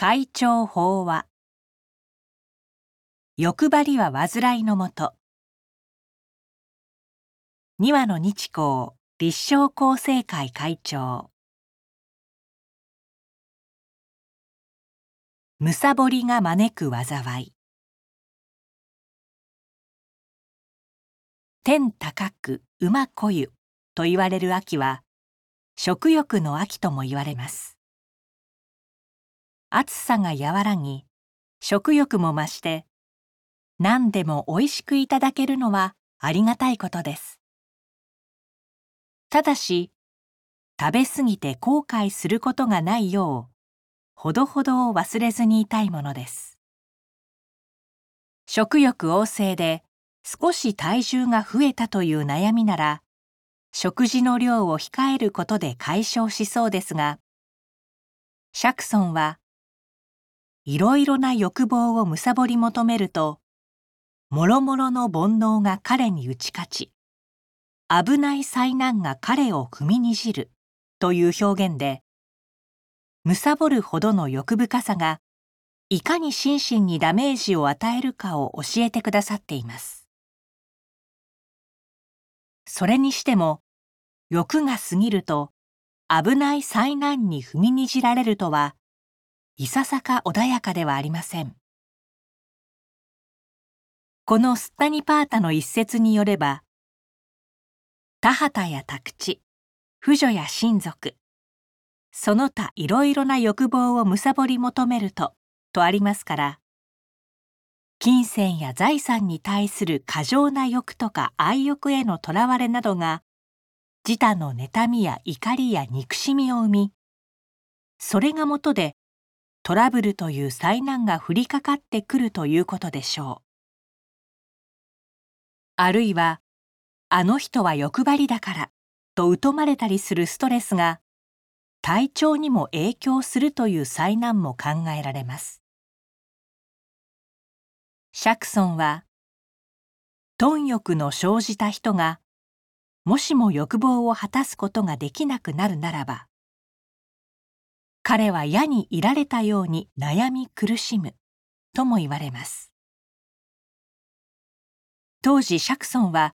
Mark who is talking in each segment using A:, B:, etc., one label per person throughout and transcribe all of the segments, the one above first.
A: 会長法話欲張りは煩いのもと。二羽の日光立正厚生会会長。むさぼりが招く災い。天高く馬こゆと言われる秋は食欲の秋とも言われます。暑さが和らぎ食欲も増して何でも美味しくいただけるのはありがたいことです。ただし食べ過ぎて後悔することがないようほどほどを忘れずにいたいものです。食欲旺盛で少し体重が増えたという悩みなら食事の量を控えることで解消しそうですが釈尊はいろいろな欲望を貪り求めるともろもろの煩悩が彼に打ち勝ち危ない災難が彼を踏みにじるという表現で貪るほどの欲深さがいかに心身にダメージを与えるかを教えてくださっています。それにしても欲が過ぎると危ない災難に踏みにじられるとはいささか穏やかではありません。このスッタニパータの一節によれば田畑や宅地婦女や親族その他いろいろな欲望を貪り求めるととありますから金銭や財産に対する過剰な欲とか愛欲へのとらわれなどが自他の妬みや怒りや憎しみを生みそれがもとでトラブルという災難が降りかかってくるということでしょう。あるいはあの人は欲張りだからと疎まれたりするストレスが体調にも影響するという災難も考えられます。釈尊は貪欲の生じた人がもしも欲望を果たすことができなくなるならば彼は矢にいられたように悩み苦しむ。とも言われます。当時釈尊は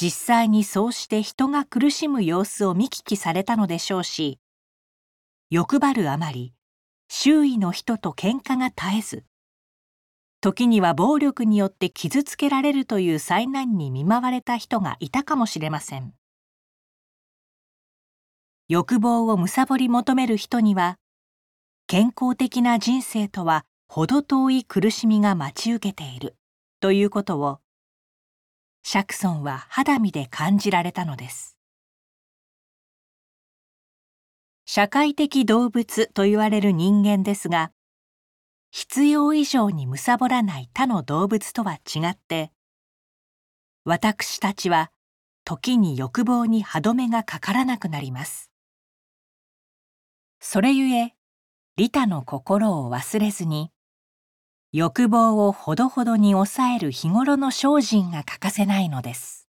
A: 実際にそうして人が苦しむ様子を見聞きされたのでしょうし欲張るあまり周囲の人と喧嘩が絶えず時には暴力によって傷つけられるという災難に見舞われた人がいたかもしれません。欲望を貪り求める人には健康的な人生とは程遠い苦しみが待ち受けているということを釈尊は肌身で感じられたのです。社会的動物と言われる人間ですが必要以上に貪らない他の動物とは違って私たちは時に欲望に歯止めがかからなくなります。それゆえ利他の心を忘れずに欲望をほどほどに抑える日頃の精進が欠かせないのです。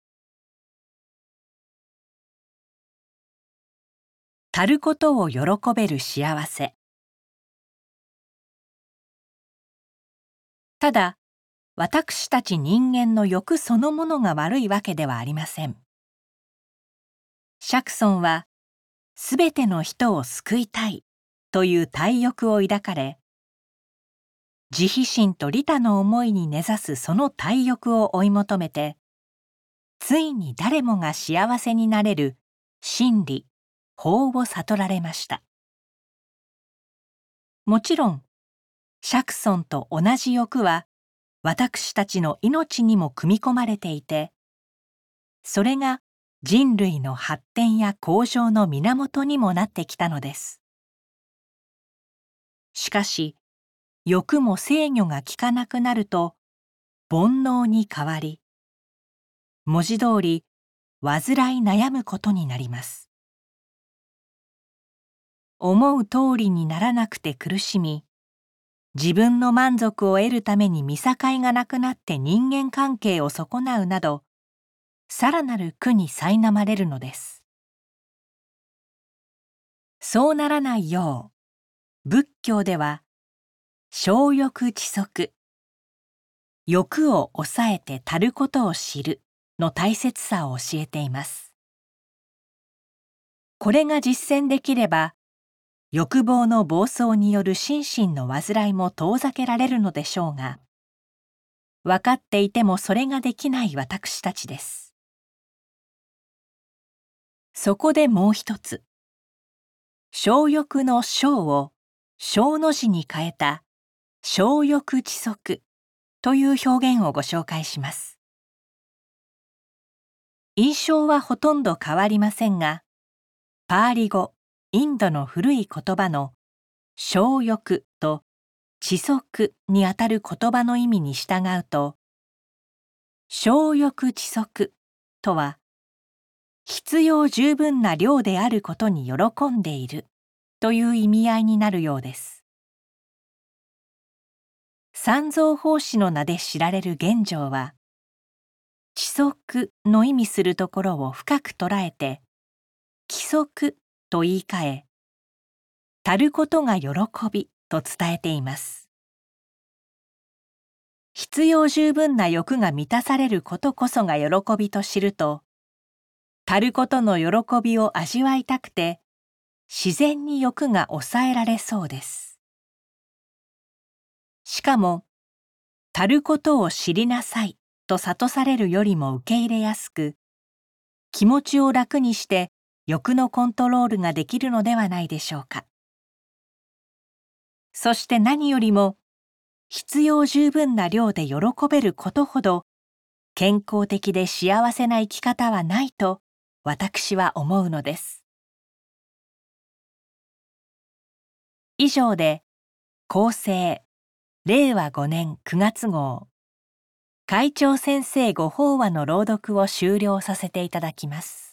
A: 足ることを喜べる幸せ。ただ私たち人間の欲そのものが悪いわけではありません。釈尊はすべての人を救いたいという大欲を抱かれ慈悲心と利他の思いに根ざすその大欲を追い求めてついに誰もが幸せになれる真理法を悟られました。もちろん釈尊と同じ欲は私たちの命にも組み込まれていてそれが人類の発展や向上の源にもなってきたのです。しかし欲も制御が効かなくなると煩悩に変わり文字通り患い悩むことになります。思う通りにならなくて苦しみ自分の満足を得るために見境がなくなって人間関係を損なうなどさらなる苦に苛まれるのです。そうならないよう仏教では小欲知足欲を抑えて足ることを知るの大切さを教えています。これが実践できれば欲望の暴走による心身の患いも遠ざけられるのでしょうが分かっていてもそれができない私たちです。そこでもう一つ。小欲の小を小の字に変えた小欲知足という表現をご紹介します。印象はほとんど変わりませんがパーリ語インドの古い言葉の小欲と知足にあたる言葉の意味に従うと小欲知足とは必要十分な量であることに喜んでいる。という意味合いになるようです。三蔵法師の名で知られる玄奘は知足の意味するところを深く捉えて規則と言い換えたることが喜びと伝えています。必要十分な欲が満たされることこそが喜びと知るとたることの喜びを味わいたくて自然に欲が抑えられそうです。しかもたることを知りなさいと諭されるよりも受け入れやすく気持ちを楽にして欲のコントロールができるのではないでしょうか。そして何よりも必要十分な量で喜べることほど健康的で幸せな生き方はないと私は思うのです。以上で厚生令和5年9月号。会長先生ご法話の朗読を終了させていただきます。